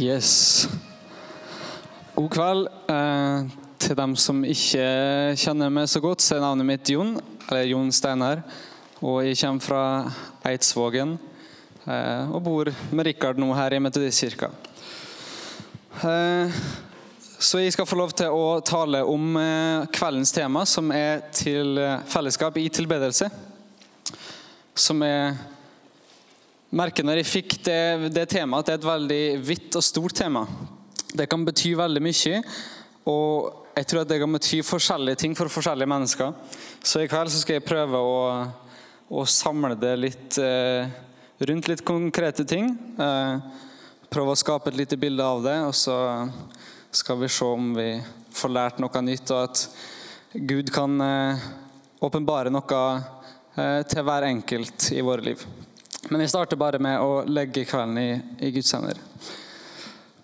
Yes. God kveld. Eh, til dem som ikke kjenner meg så godt, så er navnet mitt Jon, eller Jon Steinar. Og jeg kommer fra Eidsvågen eh, og bor med Rikard nå her i Metodistkirka. Eh, så jeg skal få lov til å tale om eh, kveldens tema, som er til eh, fellesskap i tilbedelse. Som er merker når jeg fikk det, det temaet at det er et veldig vidt og stort tema. Det kan bety veldig mye, og jeg tror at det kan bety forskjellige ting for forskjellige mennesker. Så i kveld så skal jeg prøve å, å samle det litt eh, rundt litt konkrete ting. Eh, prøve å skape et lite bilde av det, og så skal vi se om vi får lært noe nytt, og at Gud kan eh, åpenbare noe eh, til hver enkelt i våre liv. Men jeg starter bare med å legge kvelden i, i Guds hender.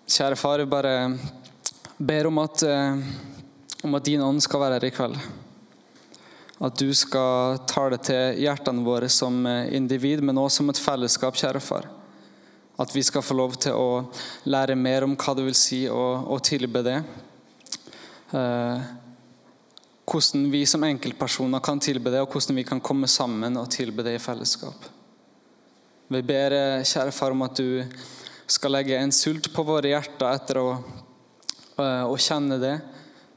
Kjære far, jeg bare ber om at, eh, om at din ånd skal være her i kveld. At du skal tale til hjertene våre som eh, individ, men også som et fellesskap, kjære far. At vi skal få lov til å lære mer om hva det vil si å, tilbe det. Eh, hvordan vi som enkeltpersoner kan tilbe det, og hvordan vi kan komme sammen og tilbe det i fellesskap. Vi ber, eh, kjære far, om at du skal legge en sult på våre hjerter etter å, eh, å kjenne det.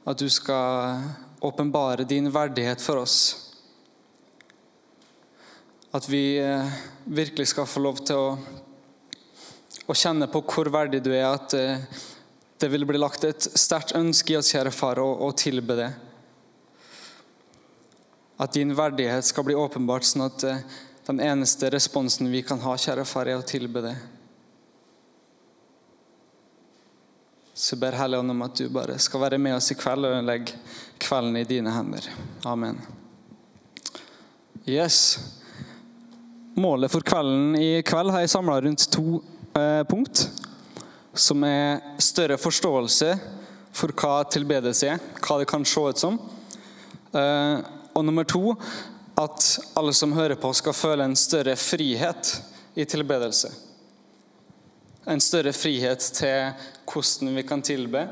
At du skal åpenbare din verdighet for oss. At vi eh, virkelig skal få lov til å, å kjenne på hvor verdig du er. At det vil bli lagt et sterkt ønske i oss, kjære far, å, å tilbe det. At din verdighet skal bli åpenbart, sånn at den eneste responsen vi kan ha, kjære far, er å tilbe det. Så ber Helligånd om at du bare skal være med oss i kveld og legge kvelden i dine hender. Amen. Yes. Målet for kvelden i kveld har jeg samla rundt to eh, punkt. Som er større forståelse for hva tilbedelse er, hva det kan se ut som. Eh, og nummer to at alle som hører på, skal føle en større frihet i tilbedelse. En større frihet til hvordan vi kan tilbe,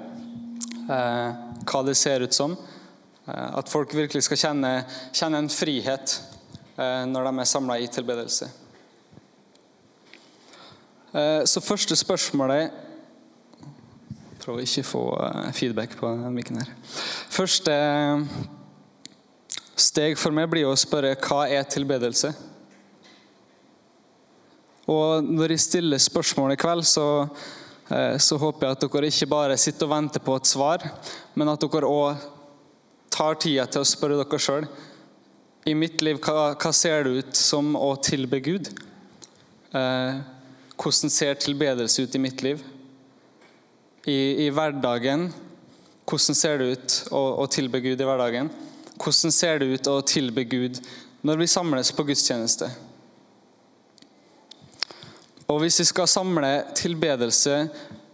eh, hva det ser ut som. Eh, at folk virkelig skal kjenne, kjenne en frihet eh, når de er samla i tilbedelse. Så første spørsmålet Prøver ikke å få feedback på mikken her. Første steg for meg blir å spørre hva er tilbedelse? Og når jeg stiller spørsmål i kveld, så, eh, så, håper jeg at dere ikke bare sitter og venter på et svar, men at dere òg tar tida til å spørre dere sjøl. I mitt liv, hva, hva, ser det ut som å tilbe Gud? Eh, hvordan ser tilbedelse ut i mitt liv? I, i hverdagen, hvordan ser det ut å, å tilbe Gud i hverdagen? Hvordan ser det ut å tilbe Gud når vi samles på gudstjeneste? Og Hvis vi skal samle tilbedelse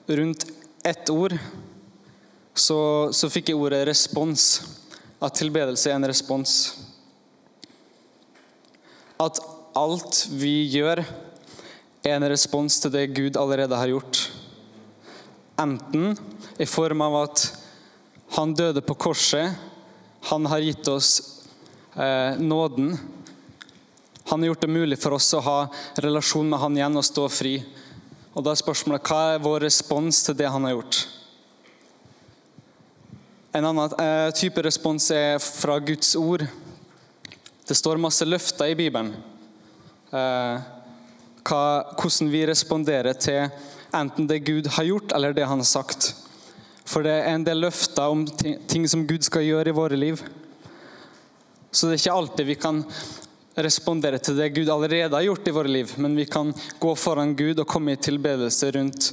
rundt ett ord, så, så fikk jeg ordet 'respons'. At tilbedelse er en respons. At alt vi gjør, er en respons til det Gud allerede har gjort. Enten i form av at han døde på korset han har gitt oss eh, nåden. Han har gjort det mulig for oss å ha relasjon med han igjen og stå fri. Og da er spørsmålet hva er vår respons til det han har gjort? En annen eh, type respons er fra Guds ord. Det står masse løfter i Bibelen. Eh, hva, hvordan vi responderer til enten det Gud har gjort, eller det han har sagt. For det er en del løfter om ting som Gud skal gjøre i våre liv. Så det er ikke alltid vi kan respondere til det Gud allerede har gjort i våre liv, men vi kan gå foran Gud og komme i tilbedelse rundt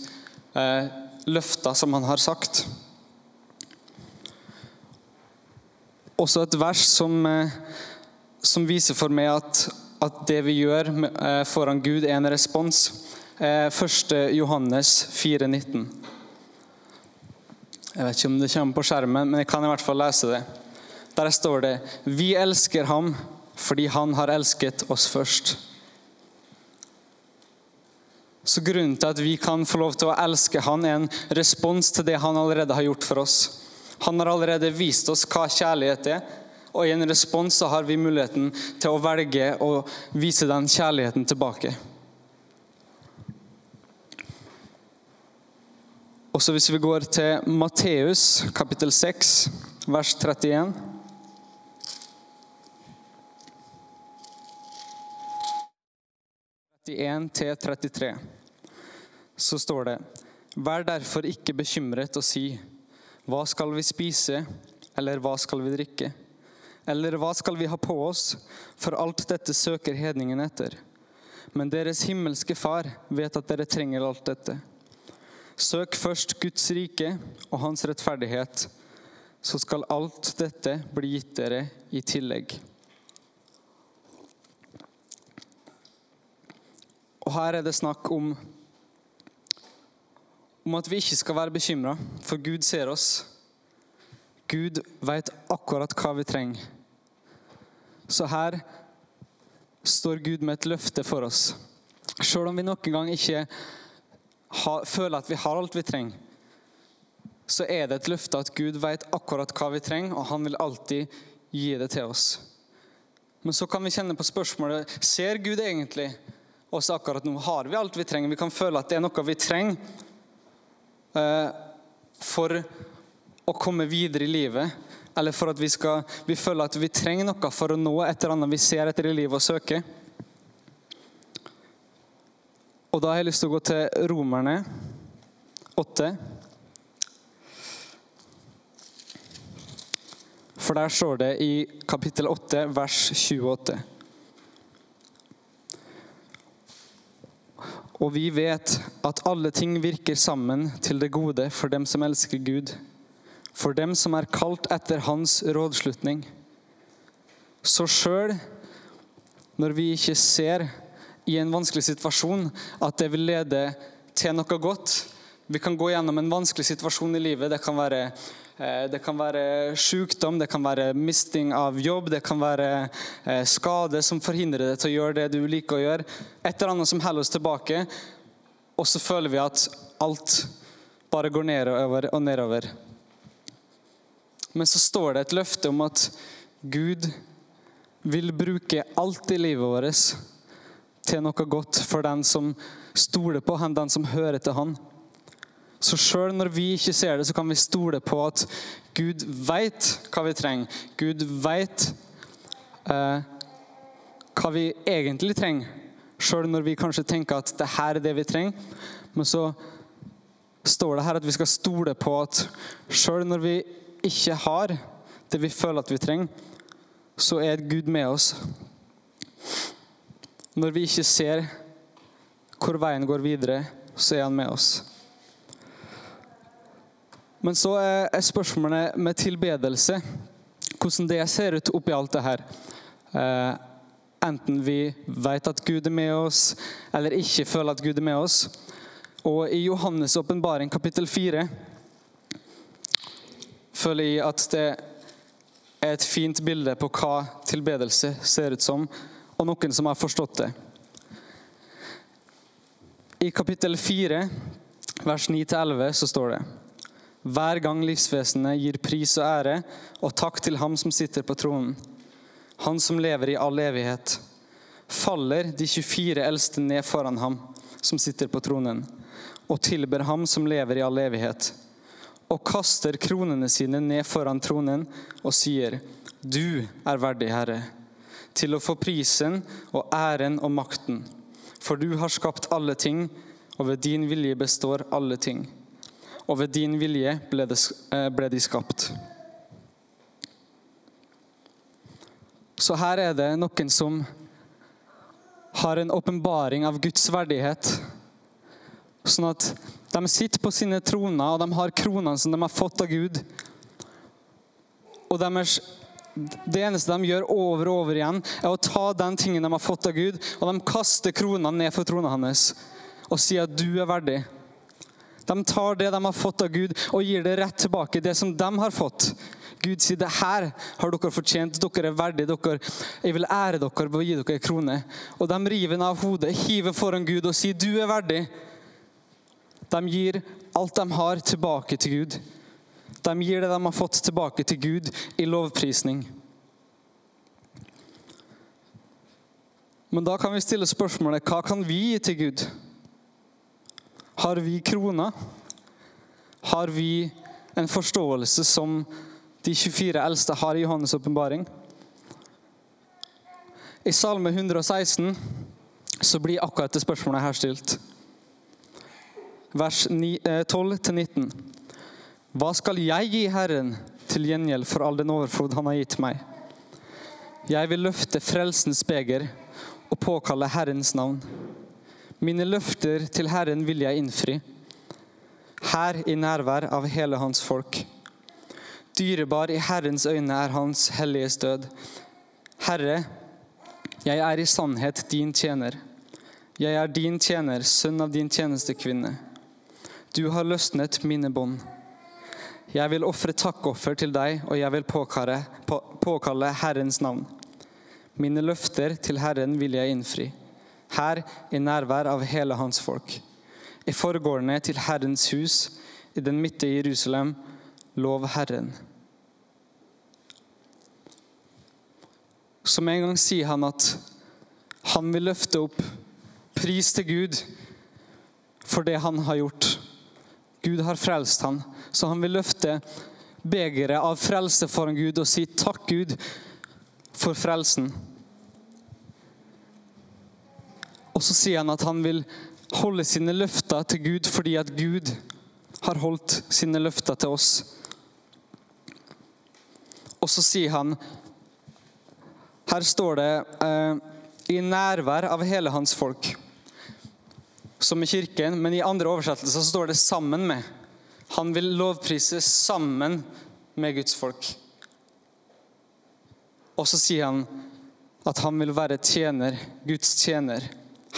eh, løfter som han har sagt. Også et vers som, eh, som viser for meg at, at det vi gjør eh, foran Gud, er en respons. Eh, 1. Johannes 4, 19. Jeg vet ikke om det kommer på skjermen, men jeg kan i hvert fall lese det. Der står det Vi elsker ham fordi han har elsket oss først. Så grunnen til at vi kan få lov til å elske han, er en respons til det han allerede har gjort for oss. Han har allerede vist oss hva kjærlighet er, og i en respons så har vi muligheten til å velge å vise den kjærligheten tilbake. Også hvis vi går til Matteus kapittel 6, vers 31. til 33, så står det Vær derfor ikke bekymret og si Hva skal vi spise, eller hva skal vi drikke? Eller hva skal vi ha på oss? For alt dette søker hedningen etter. Men deres himmelske Far vet at dere trenger alt dette. Søk først Guds rike og hans rettferdighet, så skal alt dette bli gitt dere i tillegg. Og her er det snakk om, om at vi ikke skal være bekymra, for Gud ser oss. Gud vet akkurat hva vi trenger. Så her står Gud med et løfte for oss. Selv om vi noen gang ikke føler at vi har alt vi trenger, så er det et løfte at Gud vet akkurat hva vi trenger, og han vil alltid gi det til oss. Men så kan vi kjenne på spørsmålet ser Gud egentlig oss akkurat nå? Har vi alt vi trenger? Vi kan føle at det er noe vi trenger eh, for å komme videre i livet. Eller for at vi, skal, vi føler at vi trenger noe for å nå et eller annet vi ser etter i livet og søker. Og da har jeg lyst til å gå til Romerne 8. For der står det i kapittel 8, vers 28. Og vi vet at alle ting virker sammen til det gode for dem som elsker Gud, for dem som er kalt etter Hans rådslutning. Så sjøl når vi ikke ser i en vanskelig situasjon, at det vil lede til noe godt. Vi kan gå gjennom en vanskelig situasjon i livet. Det kan være, eh, det kan være sykdom, det kan være misting av jobb, det kan være eh, skade som forhindrer deg til å gjøre det du liker å gjøre. Et eller annet som holder oss tilbake. Og så føler vi at alt bare går nedover og nedover. Men så står det et løfte om at Gud vil bruke alt i livet vårt til noe godt for den som stoler på han, den som hører til han. Så sjøl når vi ikke ser det, så kan vi stole på at Gud veit hva vi trenger. Gud veit eh, hva vi egentlig trenger, sjøl når vi kanskje tenker at det her er det vi trenger. Men så står det her at vi skal stole på at sjøl når vi ikke har det vi føler at vi trenger, så er Gud med oss. Når vi ikke ser hvor veien går videre, så er han med oss. Men så er spørsmålet med tilbedelse, hvordan det ser ut oppi alt det her. Eh, enten vi vet at Gud er med oss, eller ikke føler at Gud er med oss. Og i Johannes' åpenbaring kapittel 4 føler jeg at det er et fint bilde på hva tilbedelse ser ut som og noen som har forstått det. I kapittel 4, vers 9-11, så står det Hver gang livsvesenet gir pris og ære og takk til ham som sitter på tronen, han som lever i all evighet, faller de 24 eldste ned foran ham som sitter på tronen, og tilber ham som lever i all evighet, og kaster kronene sine ned foran tronen og sier, Du er verdig, Herre til å få prisen og æren og makten. For du har skapt alle ting, og ved din vilje består alle ting. Og ved din vilje ble, det, eh, ble de skapt. Så her er det noen som har en åpenbaring av Guds verdighet. Sånn at de sitter på sine troner, og de har kronene som de har fått av Gud. Og deres det eneste de gjør over og over igjen, er å ta den tingen de har fått av Gud, og de kaster kronene ned for tronen hans og sier at du er verdig. De tar det de har fått av Gud, og gir det rett tilbake, det som de har fått. Gud sier det her har dere fortjent, dere er verdige, dere, jeg vil ære dere ved å gi dere en krone. Og de river den av hodet, hiver foran Gud og sier du er verdig. De gir alt de har, tilbake til Gud. De gir det de har fått, tilbake til Gud i lovprisning. Men da kan vi stille spørsmålet hva kan vi gi til Gud? Har vi kroner? Har vi en forståelse som de 24 eldste har i Johannes' åpenbaring? I Salme 116 så blir akkurat det spørsmålet her stilt. Vers 12-19. Hva skal jeg gi Herren til gjengjeld for all den overflod Han har gitt meg? Jeg vil løfte frelsens beger og påkalle Herrens navn. Mine løfter til Herren vil jeg innfri, her i nærvær av hele hans folk. Dyrebar i Herrens øyne er hans hellige stød. Herre, jeg er i sannhet din tjener. Jeg er din tjener, sønn av din tjenestekvinne. Du har løsnet mine bånd. Jeg vil ofre takkoffer til deg, og jeg vil påkalle, på, påkalle Herrens navn. Mine løfter til Herren vil jeg innfri, her i nærvær av hele hans folk. I forgårdene til Herrens hus, i den midte i Jerusalem, lov Herren. Som en gang sier han at han vil løfte opp pris til Gud for det han har gjort. Gud har frelst han, så han vil løfte begeret av frelse foran Gud og si takk, Gud, for frelsen. Og så sier han at han vil holde sine løfter til Gud fordi at Gud har holdt sine løfter til oss. Og så sier han Her står det eh, i nærvær av hele hans folk som i kirken, men i andre oversettelser står det 'sammen med'. Han vil lovprise sammen med Guds folk. Og så sier han at han vil være tjener, Guds tjener.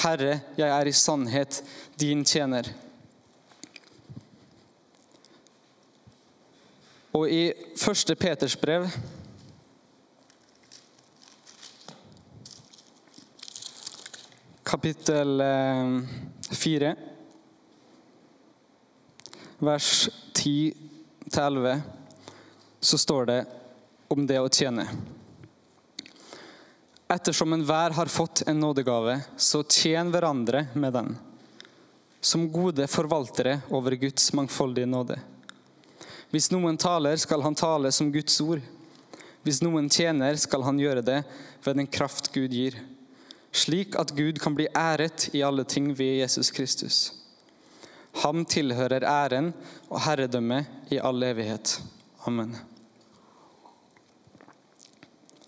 Herre, jeg er i sannhet din tjener. Og i første Peters brev kapittel 4, eh, vers 10-11, så står det om det å tjene. Ettersom enhver har fått en nådegave, så tjen hverandre med den, som gode forvaltere over Guds mangfoldige nåde. Hvis noen taler, skal han tale som Guds ord. Hvis noen tjener, skal han gjøre det ved den kraft Gud gir slik at Gud kan bli æret i alle ting ved Jesus Kristus. Ham tilhører æren og herredømme i all evighet. Amen.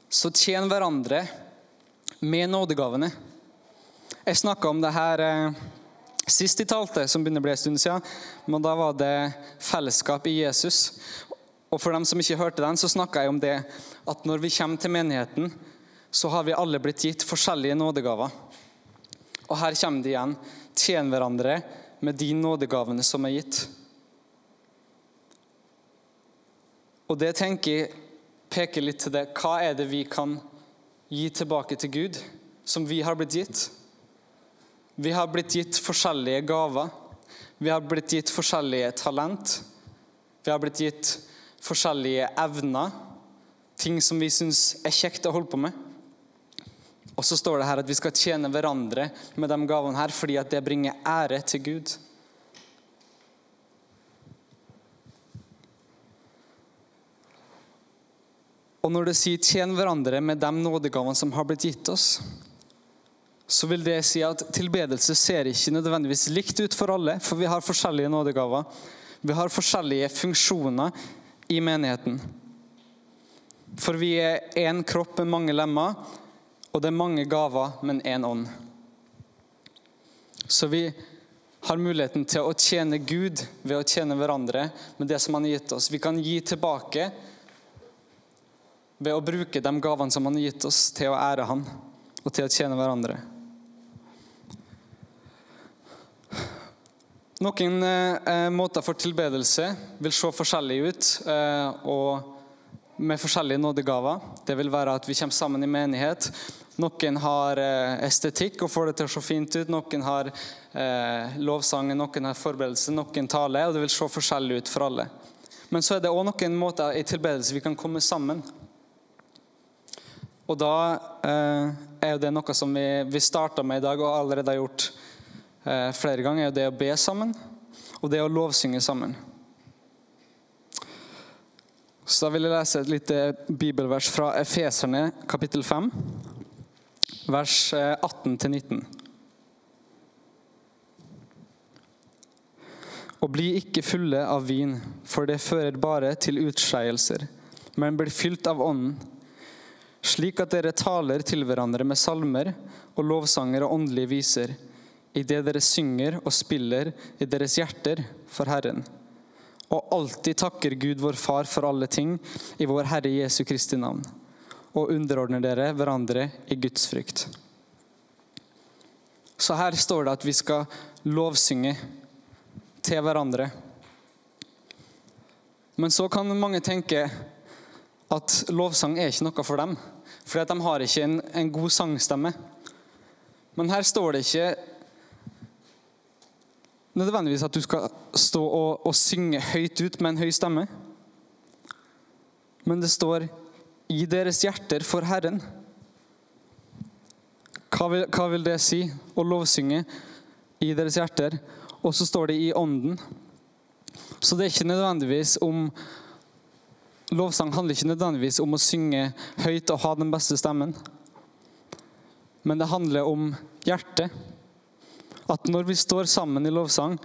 Så tjen hverandre med nådegavene. Jeg snakka om det her eh, sist jeg talte, som begynner å bli en stund siden. Men da var det fellesskap i Jesus. Og for dem som ikke hørte den, så snakka jeg om det at når vi kommer til menigheten, så har vi alle blitt gitt forskjellige nådegaver. Og her kommer det igjen. Tjen hverandre med de nådegavene som er gitt. Og det tenker jeg peker litt til det. Hva er det vi kan gi tilbake til Gud, som vi har blitt gitt? Vi har blitt gitt forskjellige gaver. Vi har blitt gitt forskjellige talent. Vi har blitt gitt forskjellige evner. Ting som vi syns er kjekt å holde på med. Og så står det her at vi skal tjene hverandre med de gavene her fordi at det bringer ære til Gud. Og når det sier 'tjen hverandre med de nådegavene som har blitt gitt oss', så vil det si at tilbedelse ser ikke nødvendigvis likt ut for alle, for vi har forskjellige nådegaver. Vi har forskjellige funksjoner i menigheten. For vi er én kropp med mange lemmer, og det er mange gaver, men én ånd. Så vi har muligheten til å tjene Gud ved å tjene hverandre med det som han har gitt oss. Vi kan gi tilbake ved å bruke de gavene som han har gitt oss, til å ære han og til å tjene hverandre. Noen eh, måter for tilbedelse vil se forskjellig ut. Eh, og med forskjellige nådegaver. Det vil være at vi kommer sammen i menighet. Noen har eh, estetikk og får det til å se fint ut. Noen har eh, lovsangen, noen har forberedelse, noen taler. Og det vil se forskjellig ut for alle. Men så er det òg noen måter i tilbedelse vi kan komme sammen. Og da eh, er jo det noe som vi, vi starta med i dag og allerede har gjort eh, flere ganger. er det å be sammen og det å lovsynge sammen. Så da vil jeg lese et lite bibelvers fra Efeserne kapittel 5, vers 18-19. Eh, og bli ikke fulle av vin, for det fører bare til utskeielser, men blir fylt av Ånden, slik at dere taler til hverandre med salmer og lovsanger og åndelige viser, idet dere synger og spiller i deres hjerter for Herren og alltid takker Gud vår Far for alle ting i vår Herre Jesu Kristi navn, og underordner dere hverandre i Guds frykt. Så her står det at vi skal lovsynge til hverandre. Men så kan mange tenke at lovsang er ikke noe for dem, fordi de har ikke en, en god sangstemme. Men her står det ikke nødvendigvis at du skal stå og, og, synge høyt ut med en høy stemme. Men det står 'i deres hjerter for Herren'. Hva vil, hva vil det si å lovsynge i deres hjerter? Og så står det 'i ånden'. Så det er ikke nødvendigvis om Lovsang handler ikke nødvendigvis om å synge høyt og ha den beste stemmen. Men det handler om hjertet at når vi står sammen i lovsang,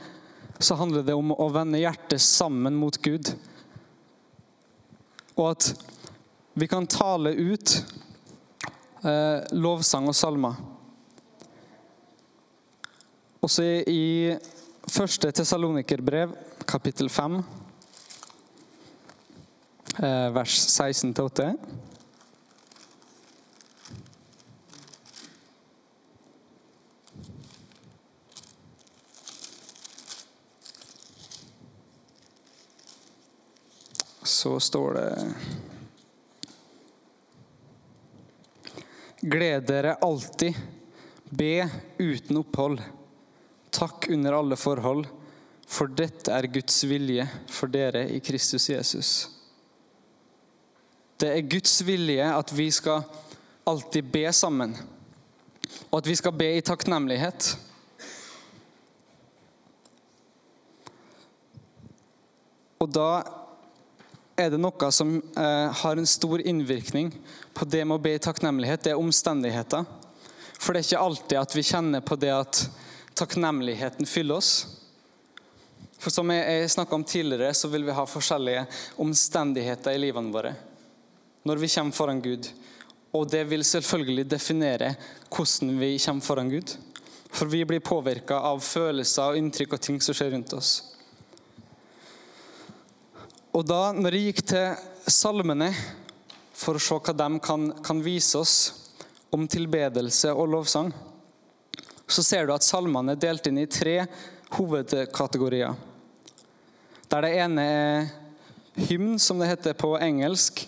så handler det om å vende hjertet sammen mot Gud. Og at vi kan tale ut eh, lovsang og salmer. Også i, første Tesalonikerbrev, kapittel 5, eh, vers 16-8 så står det Gled dere alltid. Be uten opphold. Takk under alle forhold, for dette er Guds vilje for dere i Kristus Jesus. Det er Guds vilje at vi skal alltid be sammen, og at vi skal be i takknemlighet. Og da er det noe som eh, har en stor innvirkning på det med å be i takknemlighet, det er omstendigheter. For det er ikke alltid at vi kjenner på det at takknemligheten fyller oss. For som jeg snakka om tidligere, så vil vi ha forskjellige omstendigheter i livene våre når vi kommer foran Gud. Og det vil selvfølgelig definere hvordan vi kommer foran Gud. For vi blir påvirka av følelser og inntrykk og ting som skjer rundt oss. Og da, når jeg gikk til salmene for å se hva de kan, kan vise oss om tilbedelse og lovsang, så ser du at salmene er delt inn i tre hovedkategorier. Der det ene er hymn, som det heter på engelsk,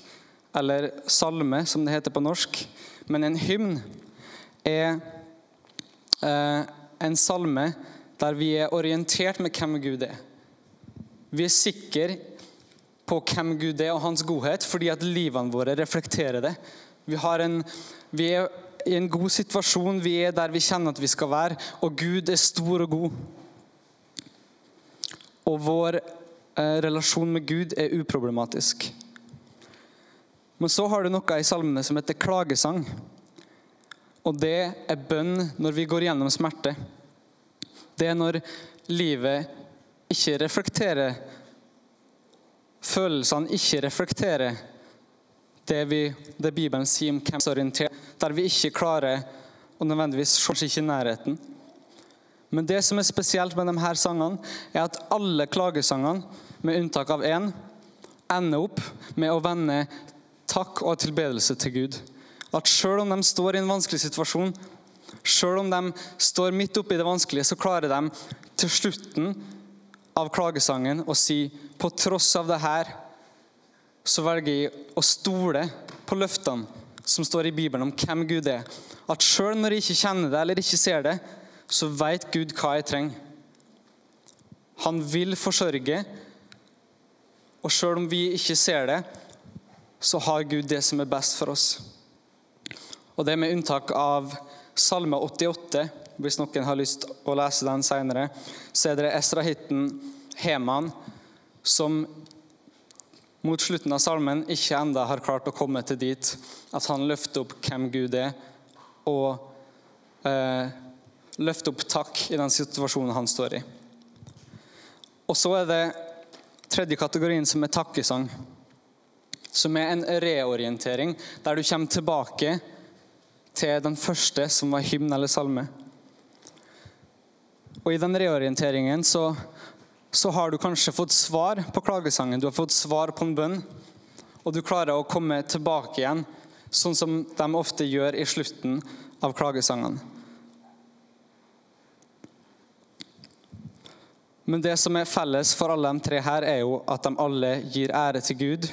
eller salme, som det heter på norsk. Men en hymn er eh, en salme der vi er orientert med hvem Gud er. Vi er sikre på hvem Gud er og hans godhet, fordi at livene våre reflekterer det. Vi, en, vi, er i en god situasjon, vi er der vi kjenner at vi skal være, og Gud er stor og god. Og vår eh, relasjon med Gud er uproblematisk. Men så har du noe i salmene som heter klagesang. Og det er bønn når vi går gjennom smerte. Det er når livet ikke reflekterer følelsene ikke reflekterer det, vi, det Bibelen sier om hvem som er orientert, der vi ikke klarer å nødvendigvis kanskje ikke i nærheten. Men det som er spesielt med disse sangene, er at alle klagesangene, med unntak av én, ender opp med å vende takk og tilbedelse til Gud. At selv om de står i en vanskelig situasjon, selv om de står midt oppi det vanskelige, så klarer de til slutten av klagesangen og si på tross av det her, så velger jeg å stole på løftene som står i Bibelen om hvem Gud er. At sjøl når jeg ikke kjenner det eller ikke ser det, så vet Gud hva jeg trenger. Han vil forsørge, og sjøl om vi ikke ser det, så har Gud det som er best for oss. Og det med unntak av Salme 88, hvis noen har lyst å lese den senere, så er det Estrahitten Heman som mot slutten av salmen ikke enda har klart å komme til dit at han løfter opp hvem Gud er, og eh, løfter opp takk i den situasjonen han står i. Og så er det tredje kategorien, som er takkesang. Som er en reorientering, der du kommer tilbake til den første, som var hymn eller salme. Og I den reorienteringen så, så har du kanskje fått svar på klagesangen. Du har fått svar på en bønn, og du klarer å komme tilbake igjen, sånn som de ofte gjør i slutten av klagesangene. Men det som er felles for alle de tre her, er jo at de alle gir ære til Gud,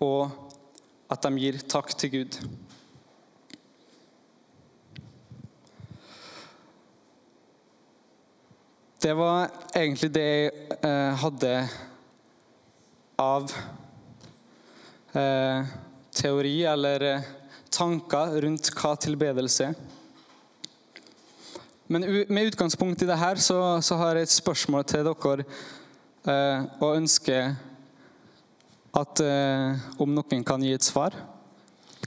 og at de gir takk til Gud. Det var egentlig det jeg eh, hadde av eh, teori eller eh, tanker rundt hva tilbedelse er. Men med utgangspunkt i det her så, så har jeg et spørsmål til dere og ønsker at om noen kan gi et svar.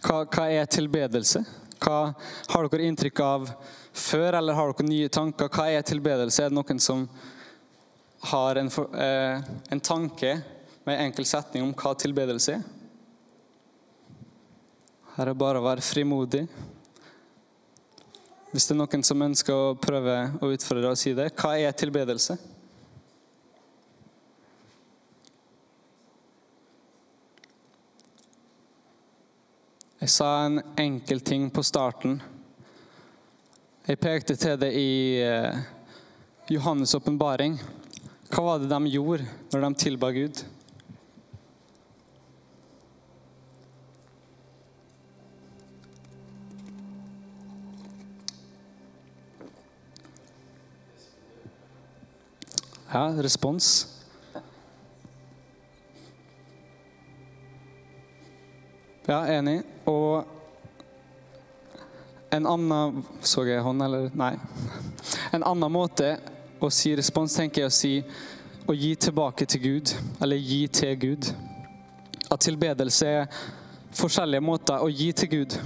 Hva, hva er tilbedelse? Hva har dere inntrykk av før, eller har dere nye tanker? Hva er tilbedelse? Er det noen som har en, eh, en tanke med en enkel setning om hva tilbedelse er? Her er det bare å være frimodig. Hvis det er noen som ønsker å prøve å utfordre og si det, hva er tilbedelse? Jeg sa en enkel ting på starten. Jeg pekte til det i eh, Johannes' åpenbaring. Hva var det de gjorde når de tilba Gud? Ja, respons. Ja, enig. Og en annen Så jeg hånd, eller? Nei. En annen måte å si respons tenker jeg å si å gi tilbake til Gud, eller gi til Gud. At tilbedelse er forskjellige måter å gi til Gud.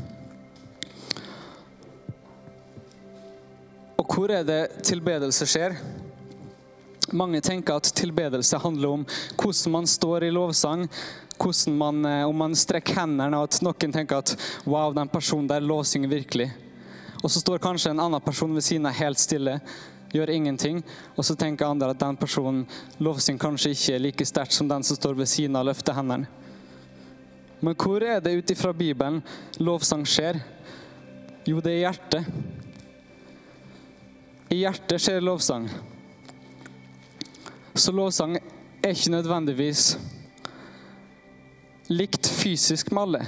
Og hvor er det tilbedelse skjer? Mange tenker at tilbedelse handler om hvordan man står i lovsang, man, eh, om man strekker hendene, og at noen tenker at wow, den personen der lovsynger virkelig. Og så står kanskje en annen person ved siden av helt stille, gjør ingenting. Og så tenker andre at den personen lovsynger kanskje ikke like sterkt som den som står ved siden av og løfter hendene. Men hvor er det ut ifra Bibelen lovsang skjer? Jo, det er i hjertet. I hjertet skjer lovsang. Så lovsang er ikke nødvendigvis likt fysisk med alle.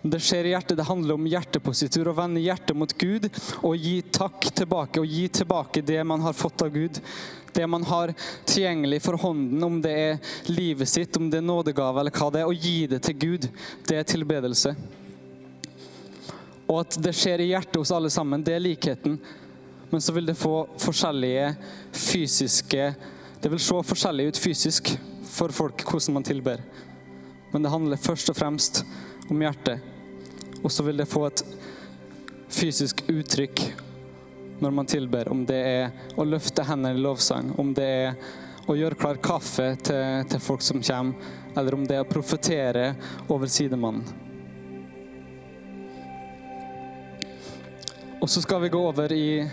Det skjer i hjertet. Det handler om hjertepositur. Å vende hjertet mot Gud og gi takk tilbake. Og gi tilbake det man har fått av Gud. Det man har tilgjengelig for hånden, om det er livet sitt, om det er nådegave eller hva det er. Og gi det til Gud. Det er tilbedelse. Og at det skjer i hjertet hos alle sammen, det er likheten. Men så vil det få forskjellige fysiske Det vil se forskjellig ut fysisk for folk hvordan man tilber men det handler først og fremst om hjertet. Og så vil det få et fysisk uttrykk når man tilber, om det er å løfte hendene i lovsang, om det er å gjøre klar kaffe til, til folk som kommer, eller om det er å profetere over sidemannen. Og så skal vi gå over i,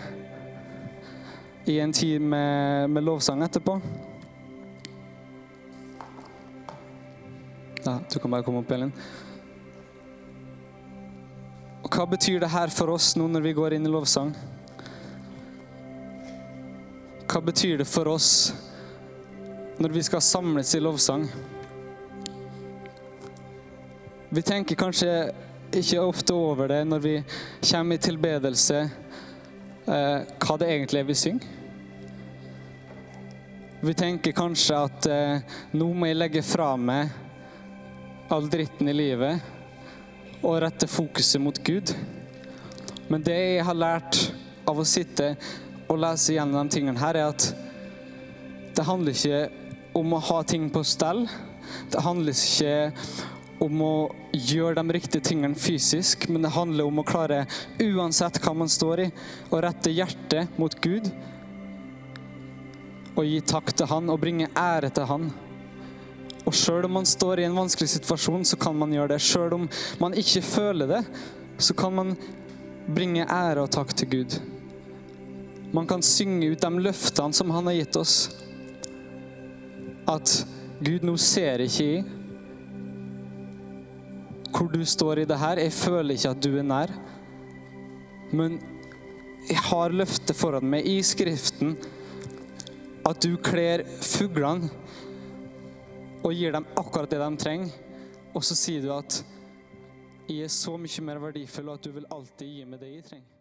i en tid med, med lovsang etterpå. Ja, du kan bare komme opp, Elin. Og hva betyr det her for oss nå når vi går inn i lovsang? Hva betyr det for oss når vi skal samles i lovsang? Vi tenker kanskje ikke ofte over det når vi kommer i tilbedelse, hva det egentlig er vi synger. Vi tenker kanskje at eh, nå må jeg legge fra meg all dritten i livet og rette fokuset mot Gud. Men det jeg har lært av å sitte og lese gjennom de tingene her, er at det handler ikke om å ha ting på stell. Det handler ikke om å gjøre de riktige tingene fysisk, men det handler om å klare, uansett hva man står i, å rette hjertet mot Gud og gi takk til Han og bringe ære til Han. Og sjøl om man står i en vanskelig situasjon, så kan man gjøre det. Sjøl om man ikke føler det, så kan man bringe ære og takk til Gud. Man kan synge ut de løftene som Han har gitt oss. At Gud, nå ser ikke jeg hvor du står i det her. Jeg føler ikke at du er nær. Men jeg har løftet foran meg i Skriften at du kler fuglene og gir dem akkurat det de trenger. Og så sier du at jeg er så mye mer verdifull, og at du vil alltid gi meg det jeg trenger.